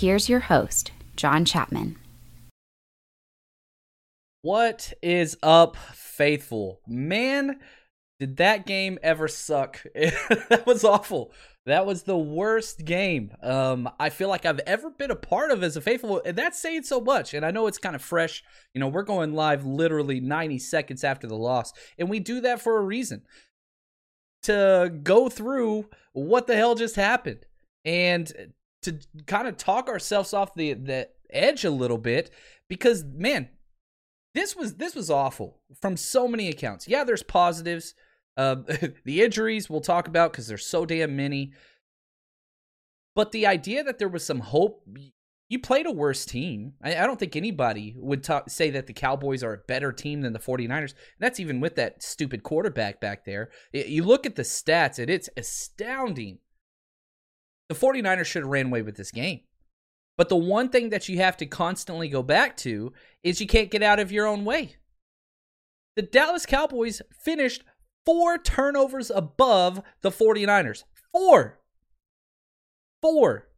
Here's your host, John Chapman. What is up, faithful? Man, did that game ever suck? that was awful. That was the worst game um, I feel like I've ever been a part of as a faithful, and that's saying so much. And I know it's kind of fresh. You know, we're going live literally 90 seconds after the loss, and we do that for a reason to go through what the hell just happened and to kind of talk ourselves off the the edge a little bit because man, this was this was awful from so many accounts. Yeah, there's positives. Uh, the injuries we'll talk about because there's so damn many. But the idea that there was some hope, you played a worse team. I, I don't think anybody would talk, say that the Cowboys are a better team than the 49ers. That's even with that stupid quarterback back there. You look at the stats, and it's astounding the 49ers should have ran away with this game. But the one thing that you have to constantly go back to is you can't get out of your own way. The Dallas Cowboys finished four turnovers above the 49ers. Four. Four.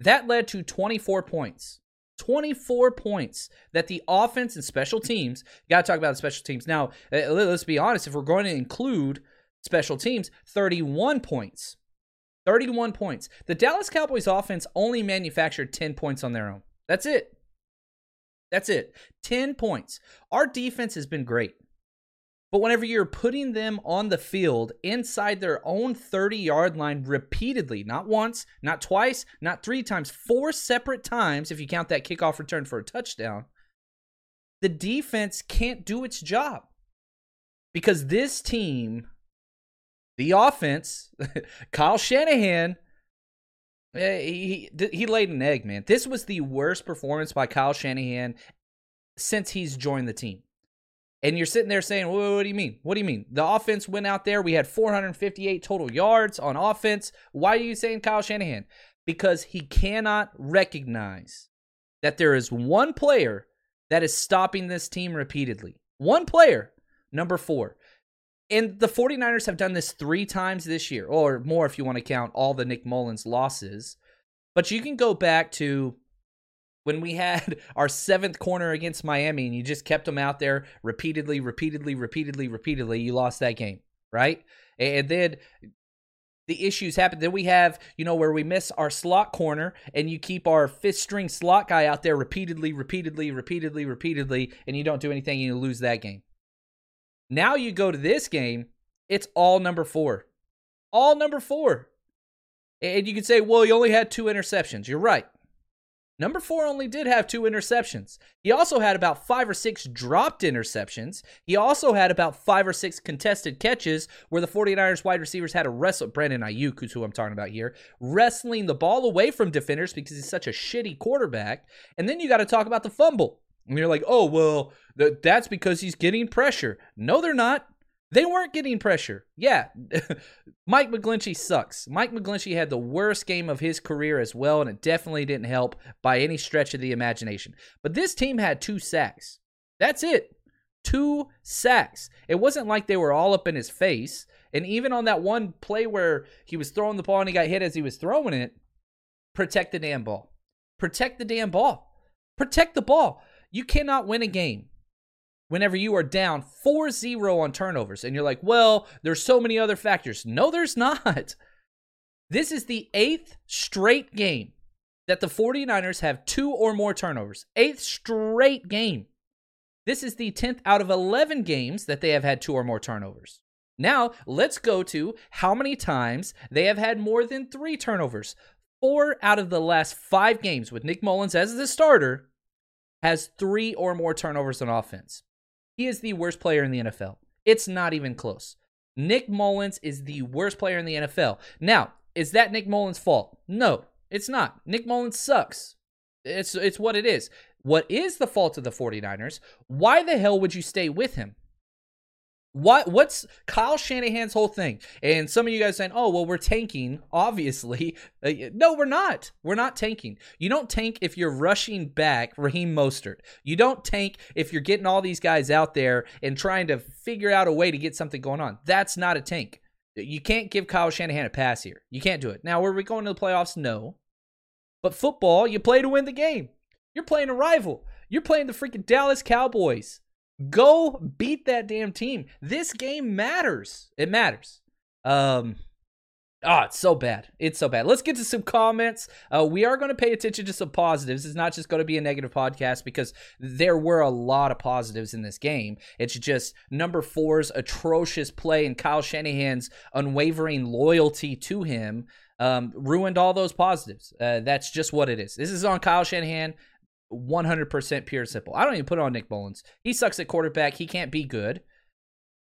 That led to 24 points. 24 points that the offense and special teams, got to talk about the special teams. Now, uh, let's be honest, if we're going to include special teams, 31 points 31 points. The Dallas Cowboys offense only manufactured 10 points on their own. That's it. That's it. 10 points. Our defense has been great. But whenever you're putting them on the field inside their own 30 yard line repeatedly, not once, not twice, not three times, four separate times, if you count that kickoff return for a touchdown, the defense can't do its job. Because this team the offense, Kyle Shanahan, eh, he, he laid an egg, man. This was the worst performance by Kyle Shanahan since he's joined the team. And you're sitting there saying, what do you mean? What do you mean? The offense went out there. We had 458 total yards on offense. Why are you saying Kyle Shanahan? Because he cannot recognize that there is one player that is stopping this team repeatedly. One player, number four. And the 49ers have done this three times this year, or more if you want to count all the Nick Mullens losses. But you can go back to when we had our seventh corner against Miami and you just kept them out there repeatedly, repeatedly, repeatedly, repeatedly, you lost that game, right? And then the issues happen. Then we have, you know, where we miss our slot corner and you keep our fifth string slot guy out there repeatedly, repeatedly, repeatedly, repeatedly, and you don't do anything and you lose that game. Now you go to this game, it's all number four. All number four. And you could say, well, he only had two interceptions. You're right. Number four only did have two interceptions. He also had about five or six dropped interceptions. He also had about five or six contested catches where the 49ers wide receivers had to wrestle. Brandon Aiyuk, who's who I'm talking about here, wrestling the ball away from defenders because he's such a shitty quarterback. And then you got to talk about the fumble. And you're like, oh, well, th- that's because he's getting pressure. No, they're not. They weren't getting pressure. Yeah, Mike McGlinchey sucks. Mike McGlinchey had the worst game of his career as well, and it definitely didn't help by any stretch of the imagination. But this team had two sacks. That's it. Two sacks. It wasn't like they were all up in his face. And even on that one play where he was throwing the ball and he got hit as he was throwing it, protect the damn ball. Protect the damn ball. Protect the ball. You cannot win a game whenever you are down 4-0 on turnovers and you're like, "Well, there's so many other factors." No, there's not. This is the 8th straight game that the 49ers have two or more turnovers. 8th straight game. This is the 10th out of 11 games that they have had two or more turnovers. Now, let's go to how many times they have had more than 3 turnovers. 4 out of the last 5 games with Nick Mullens as the starter has 3 or more turnovers on offense. He is the worst player in the NFL. It's not even close. Nick Mullens is the worst player in the NFL. Now, is that Nick Mullens' fault? No, it's not. Nick Mullens sucks. It's it's what it is. What is the fault of the 49ers? Why the hell would you stay with him? What what's Kyle Shanahan's whole thing? And some of you guys saying, "Oh, well, we're tanking." Obviously, uh, no, we're not. We're not tanking. You don't tank if you're rushing back Raheem Mostert. You don't tank if you're getting all these guys out there and trying to figure out a way to get something going on. That's not a tank. You can't give Kyle Shanahan a pass here. You can't do it. Now, were we going to the playoffs? No. But football, you play to win the game. You're playing a rival. You're playing the freaking Dallas Cowboys. Go beat that damn team. This game matters. It matters. Um Oh, it's so bad. It's so bad. Let's get to some comments. Uh, we are going to pay attention to some positives. It's not just going to be a negative podcast because there were a lot of positives in this game. It's just number four's atrocious play and Kyle Shanahan's unwavering loyalty to him um, ruined all those positives. Uh, that's just what it is. This is on Kyle Shanahan. 100% pure simple. I don't even put on Nick Mullens. He sucks at quarterback. He can't be good.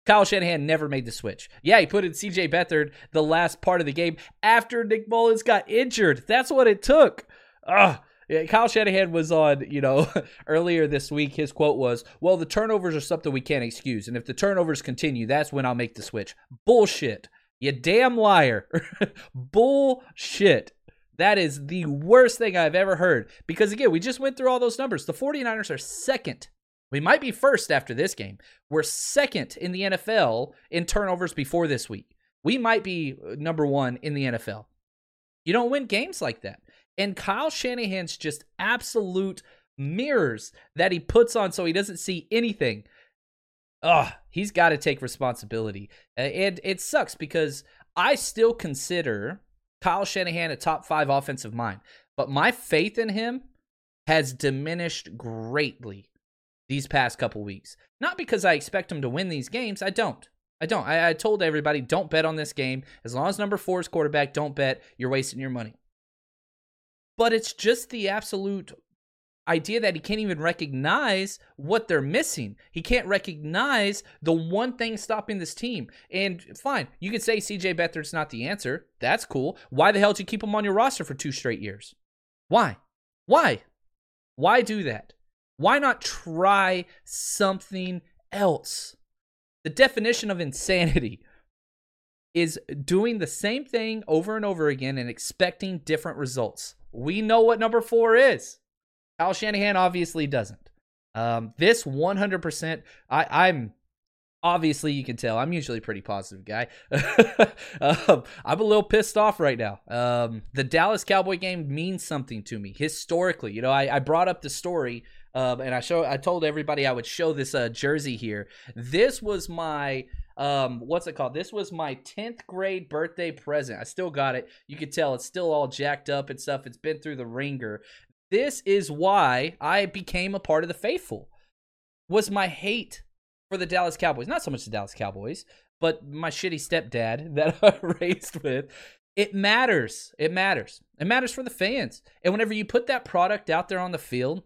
Kyle Shanahan never made the switch. Yeah, he put in CJ Beathard the last part of the game after Nick Mullens got injured. That's what it took. Ugh. Yeah, Kyle Shanahan was on, you know, earlier this week. His quote was, Well, the turnovers are something we can't excuse. And if the turnovers continue, that's when I'll make the switch. Bullshit. You damn liar. Bullshit. That is the worst thing I've ever heard. Because again, we just went through all those numbers. The 49ers are second. We might be first after this game. We're second in the NFL in turnovers before this week. We might be uh, number one in the NFL. You don't win games like that. And Kyle Shanahan's just absolute mirrors that he puts on so he doesn't see anything. Ugh, he's got to take responsibility. And it sucks because I still consider Kyle Shanahan a top five offensive mind, but my faith in him has diminished greatly these past couple weeks. Not because I expect him to win these games. I don't. I don't. I, I told everybody don't bet on this game. As long as number four is quarterback, don't bet. You're wasting your money. But it's just the absolute idea that he can't even recognize what they're missing. He can't recognize the one thing stopping this team. And fine, you could say CJ Beathard's not the answer. That's cool. Why the hell did you keep him on your roster for two straight years? Why? Why? Why do that? Why not try something else? The definition of insanity is doing the same thing over and over again and expecting different results. We know what number four is. Kyle Shanahan obviously doesn't. Um, this 100%, I, I'm obviously you can tell I'm usually a pretty positive guy. um, I'm a little pissed off right now. Um, the Dallas Cowboy game means something to me historically. You know, I, I brought up the story. Um, and I show I told everybody I would show this uh, jersey here. This was my um, what's it called? This was my 10th grade birthday present. I still got it. You can tell it's still all jacked up and stuff. It's been through the ringer. This is why I became a part of the faithful. Was my hate for the Dallas Cowboys. Not so much the Dallas Cowboys, but my shitty stepdad that I raised with. It matters. It matters. It matters for the fans. And whenever you put that product out there on the field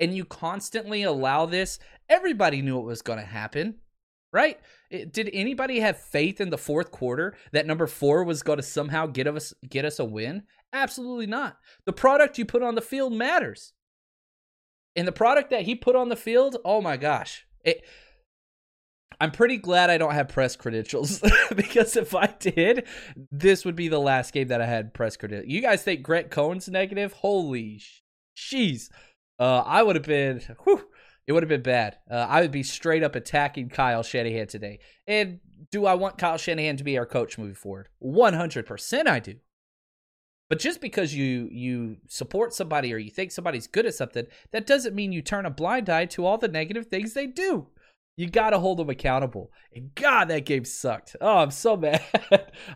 and you constantly allow this, everybody knew it was going to happen, right? It, did anybody have faith in the fourth quarter that number four was going to somehow get us get us a win? Absolutely not. The product you put on the field matters. And the product that he put on the field, oh my gosh. It I'm pretty glad I don't have press credentials because if I did, this would be the last game that I had press credentials. You guys think Grant Cohn's negative? Holy jeez. Uh, I would have been, whew, it would have been bad. Uh, I would be straight up attacking Kyle Shanahan today. And do I want Kyle Shanahan to be our coach moving forward? 100% I do. But just because you you support somebody or you think somebody's good at something, that doesn't mean you turn a blind eye to all the negative things they do. You got to hold them accountable. And God, that game sucked. Oh, I'm so mad.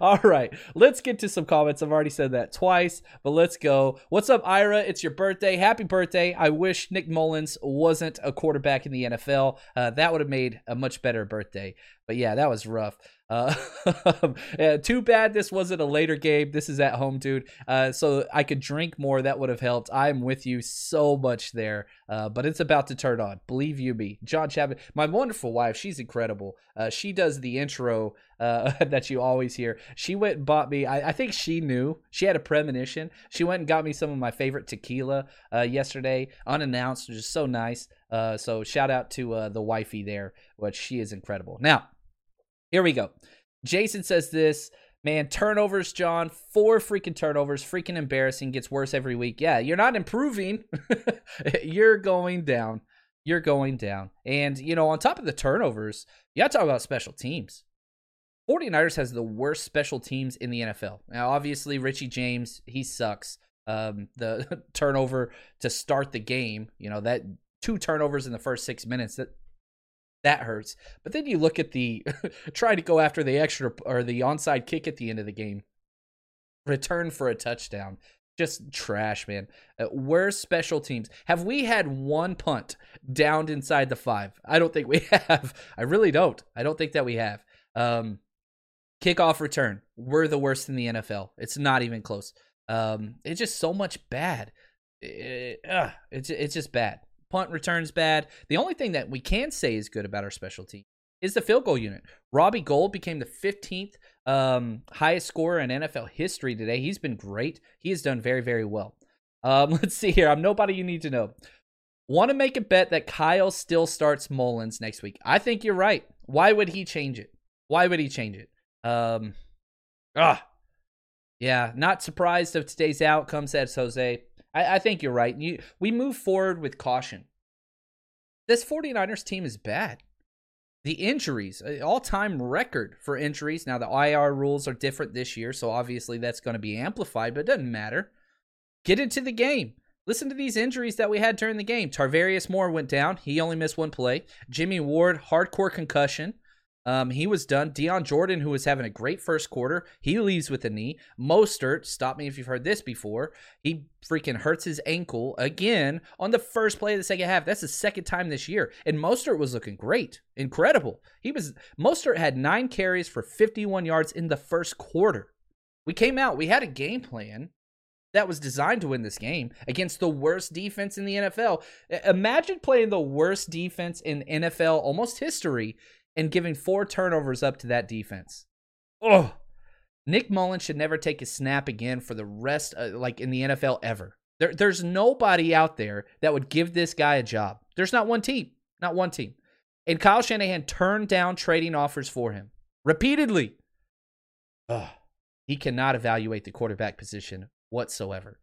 All right, let's get to some comments. I've already said that twice, but let's go. What's up, Ira? It's your birthday. Happy birthday. I wish Nick Mullens wasn't a quarterback in the NFL. Uh, that would have made a much better birthday. But yeah, that was rough. Uh, too bad this wasn't a later game. This is at home, dude. Uh, so I could drink more. That would have helped. I'm with you so much there. Uh, but it's about to turn on. Believe you me. John Chapman, my wonderful wife, she's incredible. Uh, she does the intro uh, that you always hear. She went and bought me, I, I, think she knew. She had a premonition. She went and got me some of my favorite tequila uh, yesterday, unannounced, which is so nice. so shout out to the wifey there, which she is incredible. Now, here we go. Jason says this. Man, turnovers, John. Four freaking turnovers. Freaking embarrassing. Gets worse every week. Yeah, you're not improving. you're going down. You're going down. And, you know, on top of the turnovers, you got to talk about special teams. 49ers has the worst special teams in the NFL. Now, obviously, Richie James, he sucks. Um, the turnover to start the game, you know, that two turnovers in the first six minutes, that that hurts. But then you look at the trying to go after the extra or the onside kick at the end of the game, return for a touchdown. Just trash, man. Uh, where's special teams? Have we had one punt downed inside the five? I don't think we have. I really don't. I don't think that we have. Um, kickoff return. We're the worst in the NFL. It's not even close. Um, it's just so much bad. It, uh, it's it's just bad punt returns bad. The only thing that we can say is good about our special team is the field goal unit. Robbie Gould became the 15th um, highest scorer in NFL history today. He's been great. He has done very, very well. Um, let's see here. I'm nobody you need to know. Want to make a bet that Kyle still starts Mullens next week? I think you're right. Why would he change it? Why would he change it? Um, ah, yeah, not surprised of today's outcome, says Jose. I, I think you're right. You, we move forward with caution. This 49ers team is bad. The injuries, all time record for injuries. Now, the IR rules are different this year, so obviously that's going to be amplified, but it doesn't matter. Get into the game. Listen to these injuries that we had during the game. Tarvarius Moore went down. He only missed one play. Jimmy Ward, hardcore concussion. Um, he was done. Dion Jordan, who was having a great first quarter, he leaves with a knee. Mostert, stop me if you've heard this before. He freaking hurts his ankle again on the first play of the second half. That's the second time this year. And Mostert was looking great, incredible. He was Mostert had nine carries for 51 yards in the first quarter. We came out, we had a game plan that was designed to win this game against the worst defense in the NFL. Imagine playing the worst defense in NFL almost history and giving four turnovers up to that defense. Oh, Nick Mullen should never take a snap again for the rest, uh, like in the NFL ever. There, there's nobody out there that would give this guy a job. There's not one team, not one team. And Kyle Shanahan turned down trading offers for him repeatedly. Ugh. He cannot evaluate the quarterback position whatsoever.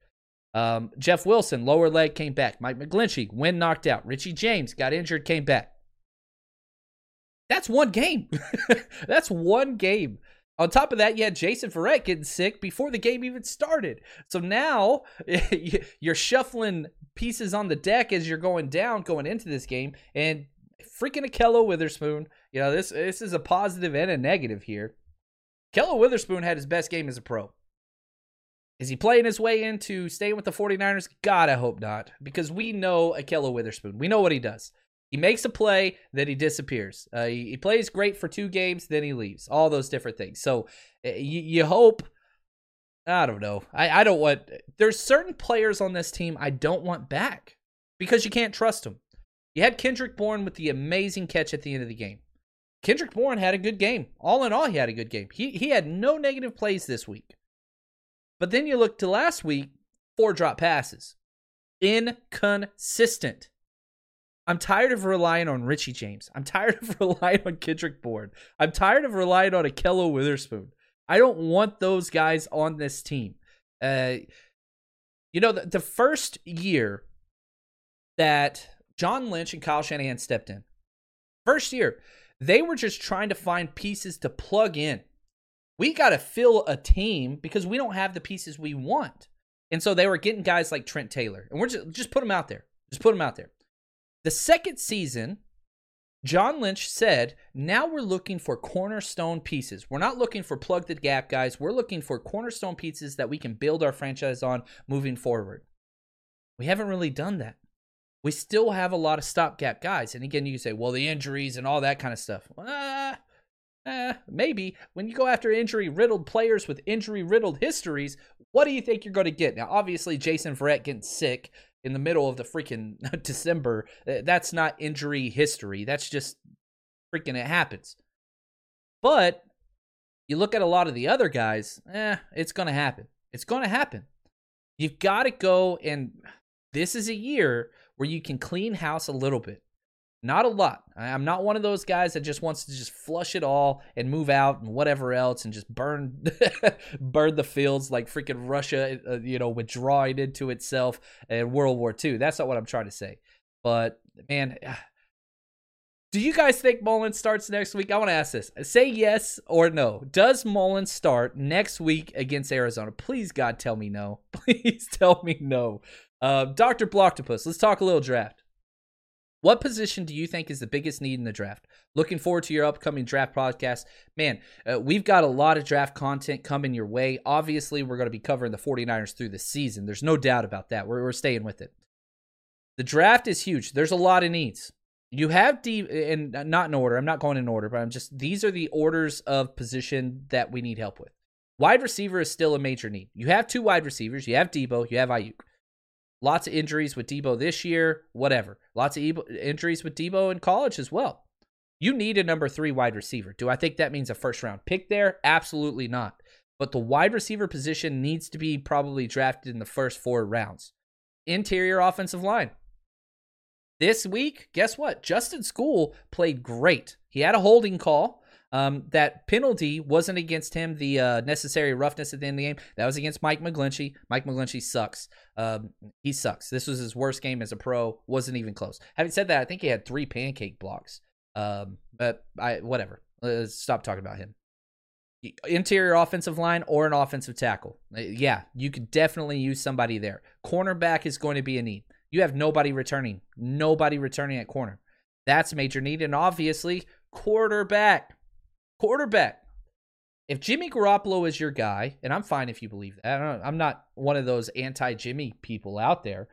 Um, Jeff Wilson, lower leg, came back. Mike McGlinchey, when knocked out. Richie James got injured, came back. That's one game. That's one game. On top of that, you had Jason Verrett getting sick before the game even started. So now you're shuffling pieces on the deck as you're going down, going into this game, and freaking Ahkello Witherspoon. You know this this is a positive and a negative here. Ahkello Witherspoon had his best game as a pro. Is he playing his way into staying with the 49ers? God, I hope not. Because we know Ahkello Witherspoon. We know what he does. He makes a play, then he disappears. Uh, he, he, plays great for two games, then he leaves. All those different things. So uh, you, you hope I don't know. I, I don't want. There's certain players on this team I don't want back because you can't trust them. You had Kendrick Bourne with the amazing catch at the end of the game. Kendrick Bourne had a good game. All in all, he had a good game. He he had no negative plays this week. But then you look to last week, four drop passes. Inconsistent. I'm tired of relying on Richie James. I'm tired of relying on Kendrick Bourne. I'm tired of relying on Ahkello Witherspoon. I don't want those guys on this team. Uh, you know, the, the first year that John Lynch and Kyle Shanahan stepped in, first year, they were just trying to find pieces to plug in. We got to fill a team because we don't have the pieces we want. And so they were getting guys like Trent Taylor. And we're just just put them out there. Just put them out there. The second season, John Lynch said, now we're looking for cornerstone pieces. We're not looking for plug the gap guys. We're looking for cornerstone pieces that we can build our franchise on moving forward. We haven't really done that. We still have a lot of stopgap guys. And again, you say, well, the injuries and all that kind of stuff. Uh, uh, maybe. When you go after injury riddled players with injury riddled histories, what do you think you're going to get? Now, obviously, Jason Verrett getting sick in the middle of the freaking December. That's not injury history. That's just freaking it happens. But you look at a lot of the other guys, eh, it's going to happen. It's going to happen. You've got to go and this is a year where you can clean house a little bit. Not a lot. I'm not one of those guys that just wants to just flush it all and move out and whatever else and just burn burn the fields like freaking Russia, uh, you know, withdrawing into itself in World War II. That's not what I'm trying to say. But man, do you guys think Mullen starts next week? I want to ask this. Say yes or no. Does Mullen start next week against Arizona? Please, God, tell me no. Please tell me no. Uh, Dr. Blocktopus, let's talk a little draft. What position do you think is the biggest need in the draft? Looking forward to your upcoming draft podcast. Man, uh, we've got a lot of draft content coming your way. Obviously, we're going to be covering the 49ers through the season. There's no doubt about that. We're, we're staying with it. The draft is huge. There's a lot of needs. You have D, and not in order. I'm not going in order, but I'm just, these are the orders of position that we need help with. Wide receiver is still a major need. You have two wide receivers. You have Deebo, you have Aiyuk. Lots of injuries with Deebo this year, whatever. Lots of injuries with Deebo in college as well. You need a number three wide receiver. Do I think that means a first round pick there? Absolutely not. But the wide receiver position needs to be probably drafted in the first four rounds. Interior offensive line. This week, guess what? Justin Skule played great. He had a holding call. Um, that penalty wasn't against him, the uh, necessary roughness at the end of the game. That was against Mike McGlinchey. Mike McGlinchey sucks. Um, he sucks. This was his worst game as a pro. Wasn't even close. Having said that, I think he had three pancake blocks. Um, but I whatever. Let's stop talking about him. Interior offensive line or an offensive tackle. Uh, yeah, you could definitely use somebody there. Cornerback is going to be a need. You have nobody returning. Nobody returning at corner. That's a major need. And obviously, quarterback Quarterback. If Jimmy Garoppolo is your guy, and I'm fine if you believe that, I'm not one of those anti Jimmy people out there,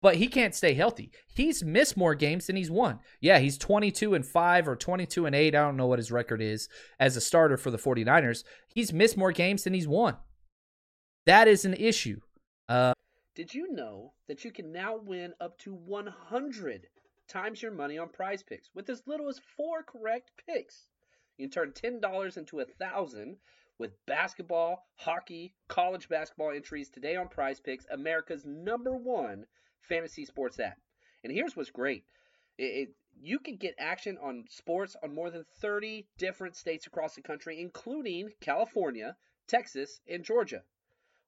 but he can't stay healthy. He's missed more games than he's won. Yeah, he's 22 and 5 or 22 and 8. I don't know what his record is as a starter for the 49ers. He's missed more games than he's won. That is an issue. Uh, Did you know that you can now win up to 100 times your money on prize picks with as little as four correct picks? You can turn $10 into a 1000 with basketball, hockey, college basketball entries today on Prize Picks, America's number one fantasy sports app. And here's what's great. It, it, you can get action on sports on more than 30 different states across the country, including California, Texas, and Georgia.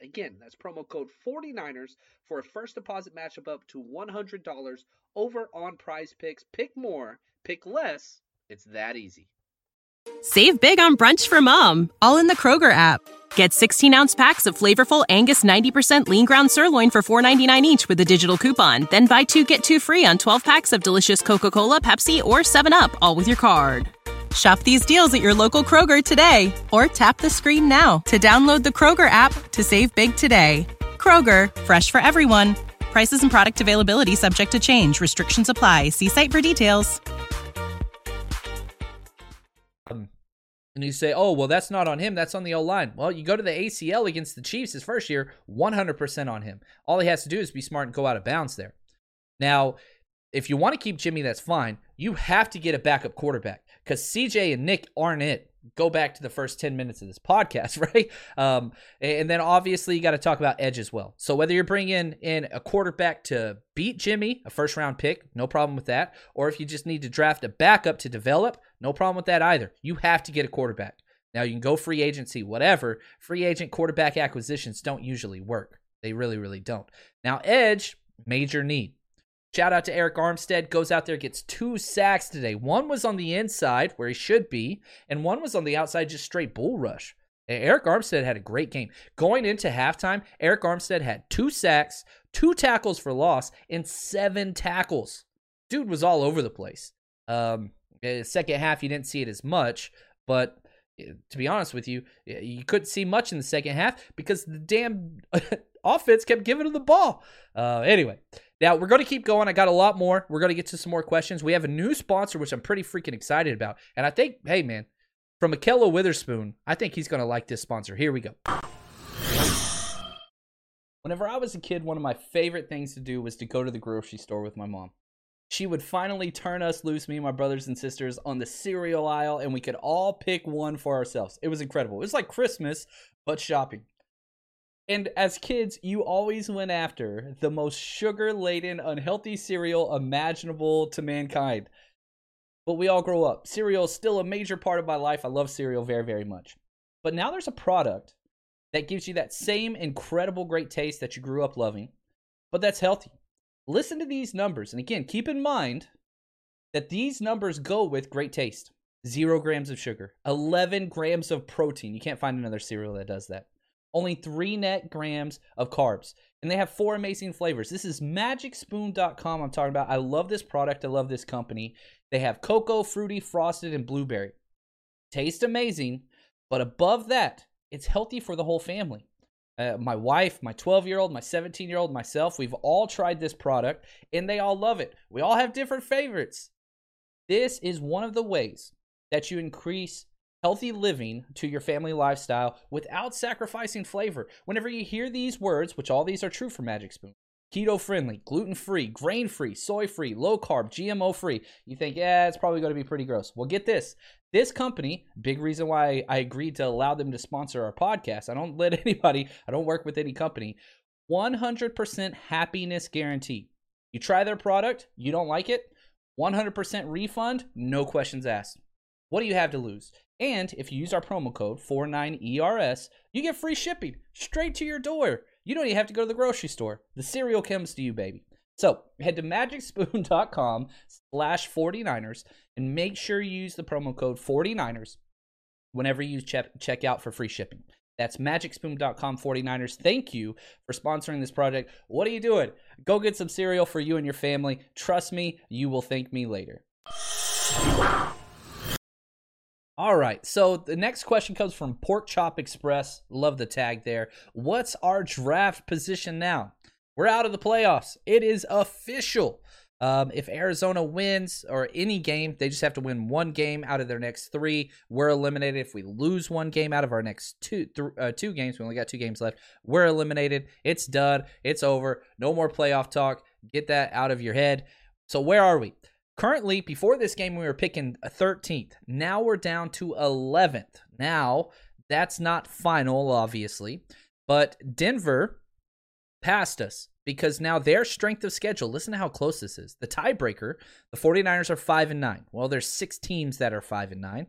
Again, that's promo code 49ers for a first deposit matchup up to $100 over on prize picks. Pick more, pick less. It's that easy. Save big on brunch for mom, all in the Kroger app. Get 16 ounce packs of flavorful Angus 90% lean ground sirloin for $4.99 each with a digital coupon. Then buy two get two free on 12 packs of delicious Coca Cola, Pepsi, or 7UP, all with your card. Shop these deals at your local Kroger today or tap the screen now to download the Kroger app to save big today. Kroger, fresh for everyone. Prices and product availability subject to change. Restrictions apply. See site for details. And you say, oh, well, that's not on him. That's on the O line. Well, you go to the ACL against the Chiefs his first year, 100% on him. All he has to do is be smart and go out of bounds there. Now, if you want to keep Jimmy, that's fine. You have to get a backup quarterback because CJ and Nick aren't it. Go back to the first 10 minutes of this podcast, right? Um, and then obviously you got to talk about edge as well. So whether you're bringing in a quarterback to beat Jimmy, a first round pick, no problem with that. Or if you just need to draft a backup to develop, no problem with that either. You have to get a quarterback. Now you can go free agency, whatever. Free agent quarterback acquisitions don't usually work. They really, really don't. Now, edge, major need. Shout out to Arik Armstead. Goes out there, gets two sacks today. One was on the inside where he should be, and one was on the outside, just straight bull rush. Arik Armstead had a great game. Going into halftime, Arik Armstead had two sacks, two tackles for loss, and seven tackles. Dude was all over the place. Um, second half, you didn't see it as much, but eh, to be honest with you, you couldn't see much in the second half because the damn offense kept giving him the ball. Uh, anyway, now we're going to keep going. I got a lot more. We're going to get to some more questions. We have a new sponsor, which I'm pretty freaking excited about. And I think, hey, man, from Ahkello Witherspoon, I think he's going to like this sponsor. Here we go. Whenever I was a kid, one of my favorite things to do was to go to the grocery store with my mom. She would finally turn us loose, me and my brothers and sisters, on the cereal aisle, and we could all pick one for ourselves. It was incredible. It was like Christmas, but shopping. And as kids, you always went after the most sugar laden, unhealthy cereal imaginable to mankind. But we all grow up. Cereal is still a major part of my life. I love cereal very, very much. But now there's a product that gives you that same incredible great taste that you grew up loving, but that's healthy. Listen to these numbers. And again, keep in mind that these numbers go with great taste zero grams of sugar, 11 grams of protein. You can't find another cereal that does that only three net grams of carbs. And they have four amazing flavors. This is magicspoon.com I'm talking about. I love this product. I love this company. They have cocoa, fruity, frosted, and blueberry. Taste amazing, but above that, it's healthy for the whole family. Uh, my wife, my 12 year old, my 17 year old, myself, we've all tried this product and they all love it. We all have different favorites. This is one of the ways that you increase healthy living to your family lifestyle without sacrificing flavor. Whenever you hear these words, which all these are true for Magic Spoon, keto friendly, gluten free, grain free, soy free, low carb, GMO free, you think, yeah, it's probably going to be pretty gross. Well, get this. This company, big reason why I agreed to allow them to sponsor our podcast. I don't let anybody, I don't work with any company. 100% happiness guarantee. You try their product, you don't like it, 100% refund, no questions asked. What do you have to lose? And if you use our promo code 49ERS, you get free shipping straight to your door. You don't even have to go to the grocery store. The cereal comes to you, baby. So head to magicspoon.com slash 49ers and make sure you use the promo code 49ers whenever you check, check out for free shipping. That's magicspoon.com 49ers. Thank you for sponsoring this project. What are you doing? Go get some cereal for you and your family. Trust me, you will thank me later. All right. So the next question comes from Pork Chop Express. Love the tag there. What's our draft position now? We're out of the playoffs. It is official. Um, if Arizona wins or any game, they just have to win one game out of their next three. We're eliminated. If we lose one game out of our next two th- uh, two games, we only got two games left. We're eliminated. It's done. It's over. No more playoff talk. Get that out of your head. So where are we? Currently, before this game, we were picking 13th. Now we're down to 11th. Now, that's not final, obviously, but Denver passed us because now their strength of schedule, listen to how close this is. The tiebreaker, the 49ers are 5 and 9. Well, there's six teams that are 5 and 9.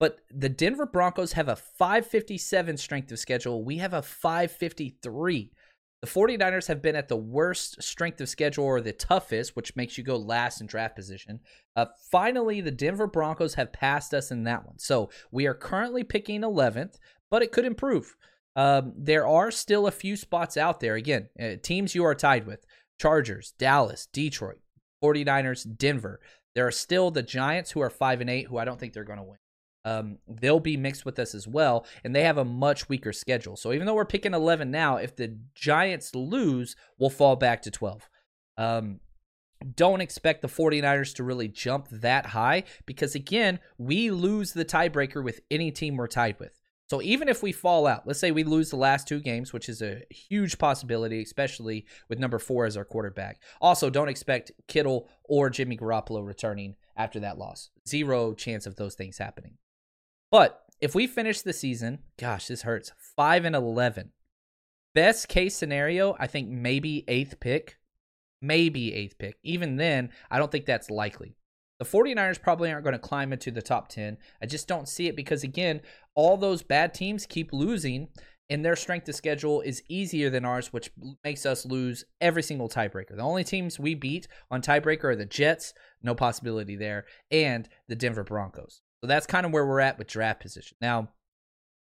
But the Denver Broncos have a 557 strength of schedule. We have a 553. The 49ers have been at the worst strength of schedule or the toughest, which makes you go last in draft position. Uh, finally, the Denver Broncos have passed us in that one. So we are currently picking 11th, but it could improve. Um, there are still a few spots out there. Again, uh, teams you are tied with Chargers, Dallas, Detroit, 49ers, Denver. There are still the Giants who are 5 and 8, who I don't think they're going to win um, they'll be mixed with us as well, and they have a much weaker schedule. So even though we're picking 11 now, if the Giants lose, we'll fall back to 12. Um, don't expect the 49ers to really jump that high because, again, we lose the tiebreaker with any team we're tied with. So even if we fall out, let's say we lose the last two games, which is a huge possibility, especially with number four as our quarterback. Also, don't expect Kittle or Jimmy Garoppolo returning after that loss. Zero chance of those things happening. But if we finish the season, gosh, this hurts. 5 and 11. Best case scenario, I think maybe 8th pick. Maybe 8th pick. Even then, I don't think that's likely. The 49ers probably aren't going to climb into the top 10. I just don't see it because, again, all those bad teams keep losing, and their strength of schedule is easier than ours, which makes us lose every single tiebreaker. The only teams we beat on tiebreaker are the Jets, no possibility there, and the Denver Broncos. So that's kind of where we're at with draft position. Now,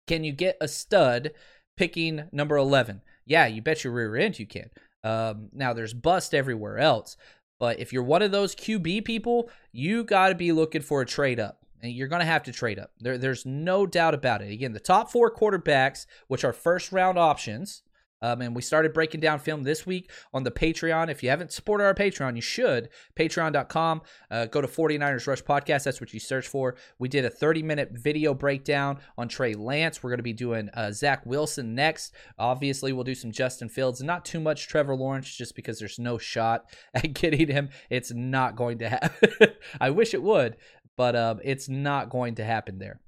can you get a stud picking number 11? Yeah, you bet your rear end you can. Um, now, there's bust everywhere else. But if you're one of those QB people, you got to be looking for a trade up. And you're going to have to trade up. There, there's no doubt about it. Again, the top four quarterbacks, which are first round options, um, and we started breaking down film this week on the Patreon. If you haven't supported our Patreon, you should. Patreon.com. Uh, go to 49ers Rush Podcast. That's what you search for. We did a 30 minute video breakdown on Trey Lance. We're going to be doing uh, Zach Wilson next. Obviously, we'll do some Justin Fields. Not too much Trevor Lawrence just because there's no shot at getting him. It's not going to happen. I wish it would, but um, it's not going to happen there.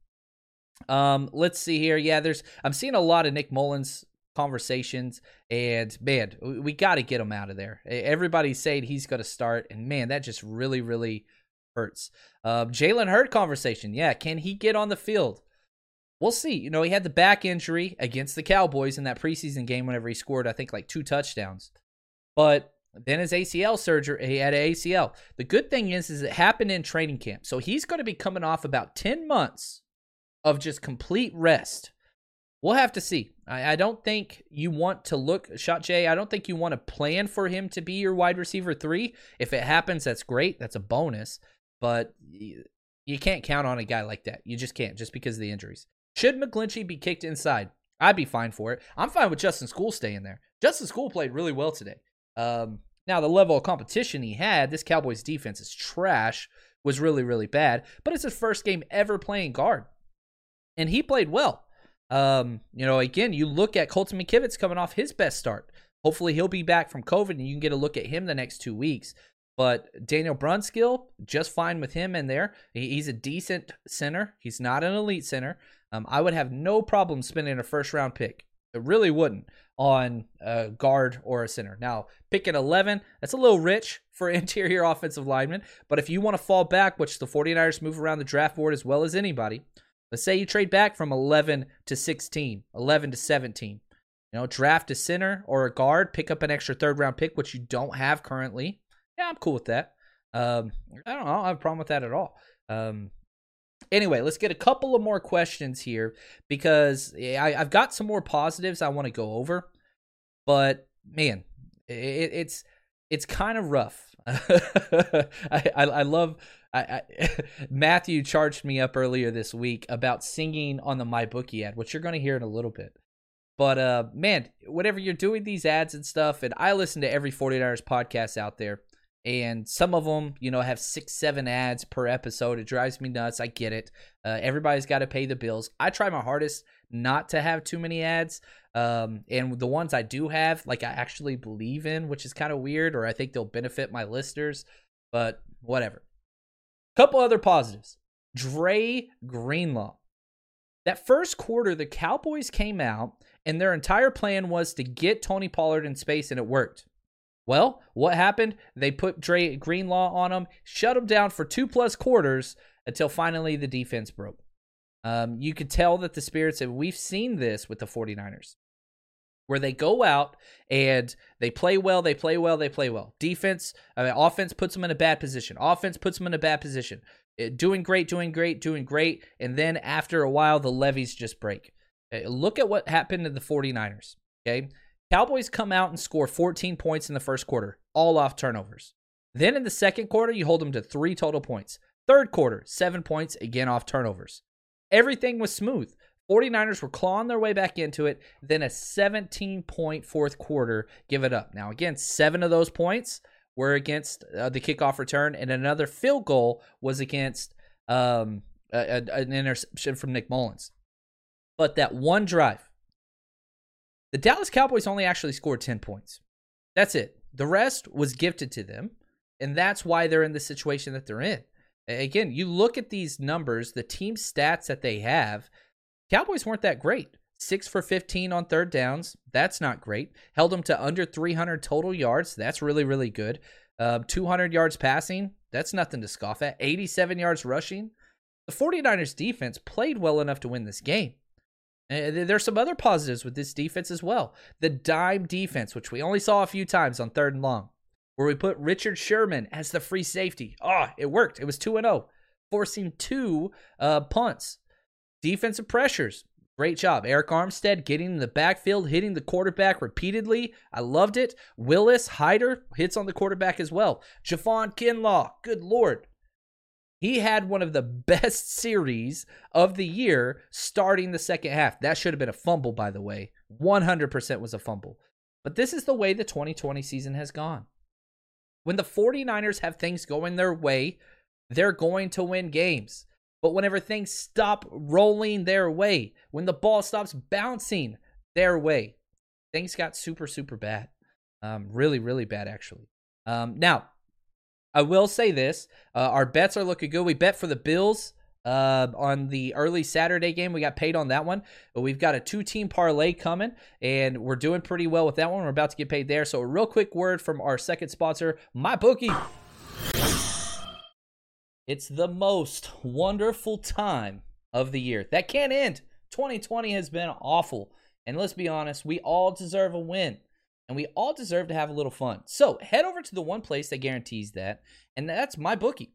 Um, let's see here. Yeah, there's I'm seeing a lot of Nick Mullens conversations. And man, we got to get him out of there. Everybody's saying he's going to start, and man, that just really, really hurts. Uh, Jalen Hurd conversation. Yeah, can he get on the field? We'll see. You know, he had the back injury against the Cowboys in that preseason game whenever he scored, I think, like two touchdowns. But then his ACL surgery, he had an ACL. The good thing is, is it happened in training camp. So he's going to be coming off about 10 months of just complete rest We'll have to see. I, I don't think you want to look shot Jay. I don't think you want to plan for him to be your wide receiver three. If it happens, that's great. That's a bonus. But you, you can't count on a guy like that. You just can't, just because of the injuries. Should McGlinchey be kicked inside? I'd be fine for it. I'm fine with Justin Skule staying there. Justin Skule played really well today. Um, now the level of competition he had, this Cowboys defense is trash, was really really bad. But it's his first game ever playing guard, and he played well. Um, you know, again, you look at Colton McKivitz coming off his best start. Hopefully, he'll be back from COVID, and you can get a look at him the next two weeks. But Daniel Brunskill, just fine with him in there. He's a decent center. He's not an elite center. Um, I would have no problem spending a first round pick. It really wouldn't on a guard or a center. Now, picking 11, that's a little rich for interior offensive linemen. But if you want to fall back, which the 49ers move around the draft board as well as anybody, Let's say you trade back from 11 to 16, 11 to 17. You know, draft a center or a guard, pick up an extra third round pick, which you don't have currently. Yeah, I'm cool with that. Um, I don't know. I don't have a problem with that at all. Um, anyway, let's get a couple of more questions here because I, have got some more positives I want to go over. But man, it, it's it's kind of rough. I, I, I love I, I Matthew charged me up earlier this week about singing on the MyBookie ad, which you're going to hear in a little bit. But uh, man, whenever you're doing these ads and stuff, and I listen to every 49ers podcast out there, and some of them, you know, have six, seven ads per episode. It drives me nuts. I get it. Uh, everybody's got to pay the bills. I try my hardest not to have too many ads. Um, and the ones I do have, like I actually believe in, which is kind of weird, or I think they'll benefit my listeners. But whatever. Couple other positives. Dre Greenlaw. That first quarter, the Cowboys came out and their entire plan was to get Tony Pollard in space, and it worked. Well, what happened? They put Dre Greenlaw on him, shut him down for two plus quarters until finally the defense broke. Um, you could tell that the spirits, and we've seen this with the 49ers. Where they go out and they play well, they play well, they play well. Defense, I mean, offense puts them in a bad position. Offense puts them in a bad position. It, eh, doing great, doing great, doing great. And then after a while, the levees just break. Eh, look at what happened to the 49ers. Okay. Cowboys come out and score 14 points in the first quarter, all off turnovers. Then in the second quarter, you hold them to three total points. Third quarter, seven points, again off turnovers. Everything was smooth. 49ers were clawing their way back into it. Then a 17 point fourth quarter, give it up. Now, again, seven of those points were against uh, the kickoff return, and another field goal was against um, a, a, an interception from Nick Mullens. But that one drive, the Dallas Cowboys only actually scored 10 points. That's it. The rest was gifted to them, and that's why they're in the situation that they're in. Again, you look at these numbers, the team stats that they have, Cowboys weren't that great. Six for 15 on third downs. That's not great. Held them to under 300 total yards. That's really, really good. Uh, 200 yards passing. That's nothing to scoff at. 87 yards rushing. The 49ers defense played well enough to win this game. Uh, there's some other positives with this defense as well. The dime defense, which we only saw a few times on third and long, where we put Richard Sherman as the free safety. Oh, it worked. It was 2 0, forcing two uh, punts. Defensive pressures. Great job. Arik Armstead getting in the backfield, hitting the quarterback repeatedly. I loved it. Willis Hyder hits on the quarterback as well. Javon Kinlaw, good lord. He had one of the best series of the year starting the second half. That should have been a fumble, by the way. 100% was a fumble. But this is the way the 2020 season has gone. When the 49ers have things going their way, they're going to win games. But whenever things stop rolling their way, when the ball stops bouncing their way, things got super, super bad. Um, really, really bad, actually. Um, now, I will say this uh, our bets are looking good. We bet for the Bills uh, on the early Saturday game. We got paid on that one. But we've got a two team parlay coming, and we're doing pretty well with that one. We're about to get paid there. So, a real quick word from our second sponsor, MyBookie. It's the most wonderful time of the year. That can't end. 2020 has been awful. And let's be honest, we all deserve a win. And we all deserve to have a little fun. So head over to the one place that guarantees that, and that's my bookie.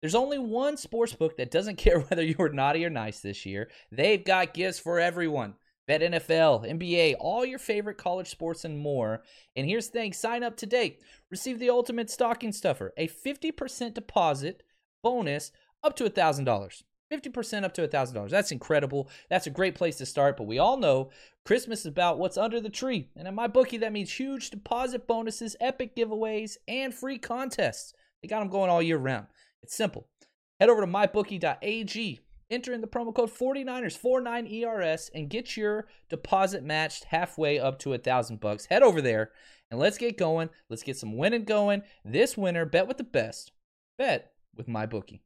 There's only one sports book that doesn't care whether you were naughty or nice this year. They've got gifts for everyone. Bet NFL, NBA, all your favorite college sports and more. And here's the thing sign up today. Receive the ultimate stocking stuffer, a 50% deposit bonus up to $1,000. 50% up to $1,000. That's incredible. That's a great place to start. But we all know Christmas is about what's under the tree. And in my bookie, that means huge deposit bonuses, epic giveaways, and free contests. They got them going all year round. It's simple. Head over to mybookie.ag, enter in the promo code 49ers, 49ERS, and get your deposit matched halfway up to a thousand bucks. Head over there and let's get going. Let's get some winning going. This winter, bet with the best. Bet with my bookie.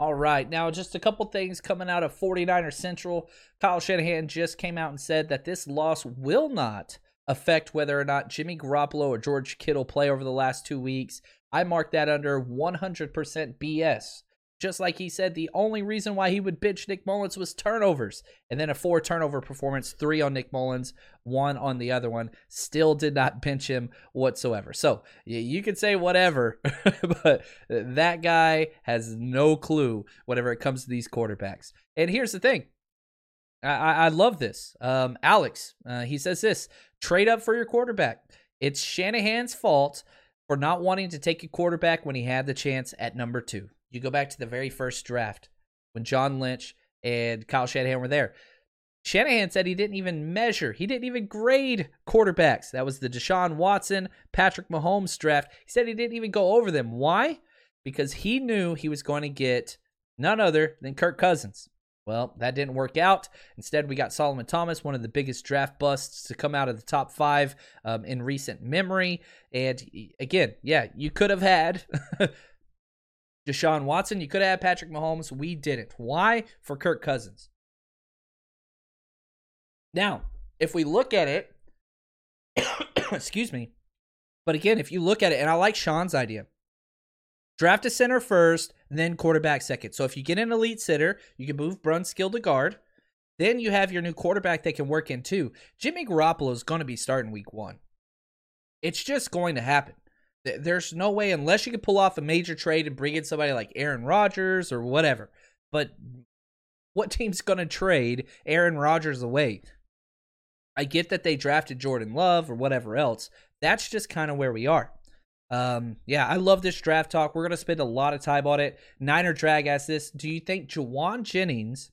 All right, now just a couple things coming out of 49er Central. Kyle Shanahan just came out and said that this loss will not affect whether or not Jimmy Garoppolo or George Kittle play over the last two weeks. I mark that under 100% BS. Just like he said, the only reason why he would bench Nick Mullens was turnovers. And then a four turnover performance, three on Nick Mullens, one on the other one. Still did not bench him whatsoever. So you can say whatever, but that guy has no clue whenever it comes to these quarterbacks. And here's the thing I, I love this. Um, Alex, uh, he says this trade up for your quarterback. It's Shanahan's fault for not wanting to take a quarterback when he had the chance at number two. You go back to the very first draft when John Lynch and Kyle Shanahan were there. Shanahan said he didn't even measure, he didn't even grade quarterbacks. That was the Deshaun Watson, Patrick Mahomes draft. He said he didn't even go over them. Why? Because he knew he was going to get none other than Kirk Cousins. Well, that didn't work out. Instead, we got Solomon Thomas, one of the biggest draft busts to come out of the top five um, in recent memory. And again, yeah, you could have had Deshaun Watson. You could have had Patrick Mahomes. We didn't. Why? For Kirk Cousins. Now, if we look at it, excuse me, but again, if you look at it, and I like Sean's idea, draft a center first, then quarterback second. So if you get an elite sitter, you can move Brunskill to guard. Then you have your new quarterback they can work in too. Jimmy Garoppolo is going to be starting week one. It's just going to happen. There's no way, unless you can pull off a major trade and bring in somebody like Aaron Rodgers or whatever. But what team's going to trade Aaron Rodgers away? I get that they drafted Jordan Love or whatever else. That's just kind of where we are. Um, yeah, I love this draft talk. We're going to spend a lot of time on it. Niner Drag asks this Do you think Jauan Jennings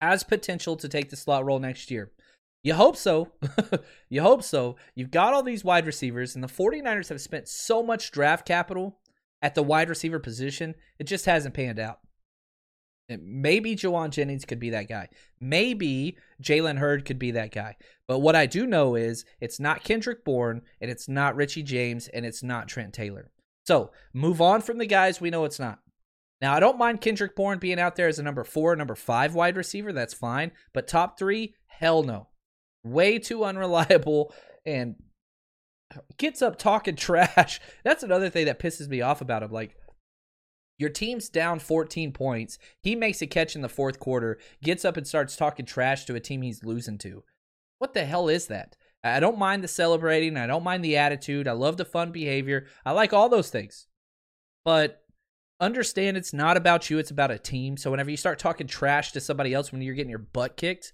has potential to take the slot role next year? You hope so. you hope so. You've got all these wide receivers, and the 49ers have spent so much draft capital at the wide receiver position, it just hasn't panned out. Maybe Jauan Jennings could be that guy. Maybe Jalen Hurd could be that guy. But what I do know is it's not Kendrick Bourne, and it's not Richie James, and it's not Trent Taylor. So move on from the guys we know it's not. Now, I don't mind Kendrick Bourne being out there as a number four, number five wide receiver. That's fine. But top three, hell no. Way too unreliable and gets up talking trash. That's another thing that pisses me off about him. Like, your team's down 14 points. He makes a catch in the fourth quarter, gets up and starts talking trash to a team he's losing to. What the hell is that? I don't mind the celebrating. I don't mind the attitude. I love the fun behavior. I like all those things. But understand it's not about you, it's about a team. So whenever you start talking trash to somebody else when you're getting your butt kicked,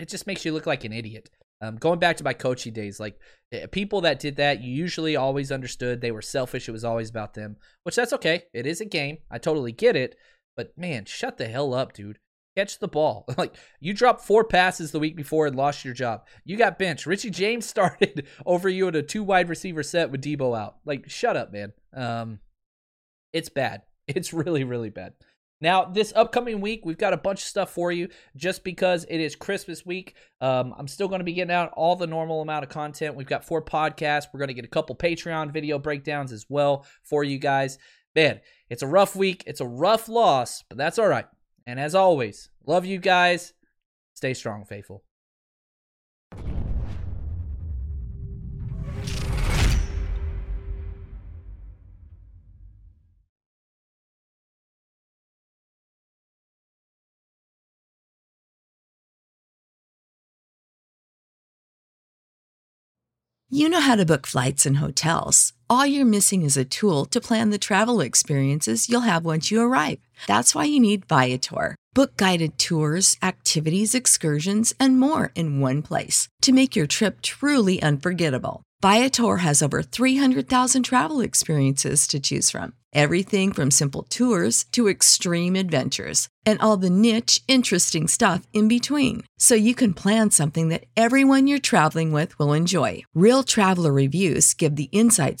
it just makes you look like an idiot. Um, going back to my coaching days, like eh, people that did that, you usually always understood they were selfish. It was always about them, which that's okay. It is a game. I totally get it. But man, shut the hell up, dude. Catch the ball. like you dropped four passes the week before and lost your job. You got benched. Richie James started over you in a two wide receiver set with Deebo out. Like, shut up, man. Um, it's bad. It's really, really bad. Now, this upcoming week, we've got a bunch of stuff for you just because it is Christmas week. Um, I'm still going to be getting out all the normal amount of content. We've got four podcasts. We're going to get a couple Patreon video breakdowns as well for you guys. Man, it's a rough week. It's a rough loss, but that's all right. And as always, love you guys. Stay strong, faithful. You know how to book flights and hotels. All you're missing is a tool to plan the travel experiences you'll have once you arrive. That's why you need Viator. Book guided tours, activities, excursions, and more in one place to make your trip truly unforgettable. Viator has over 300,000 travel experiences to choose from. Everything from simple tours to extreme adventures and all the niche, interesting stuff in between. So you can plan something that everyone you're traveling with will enjoy. Real traveler reviews give the inside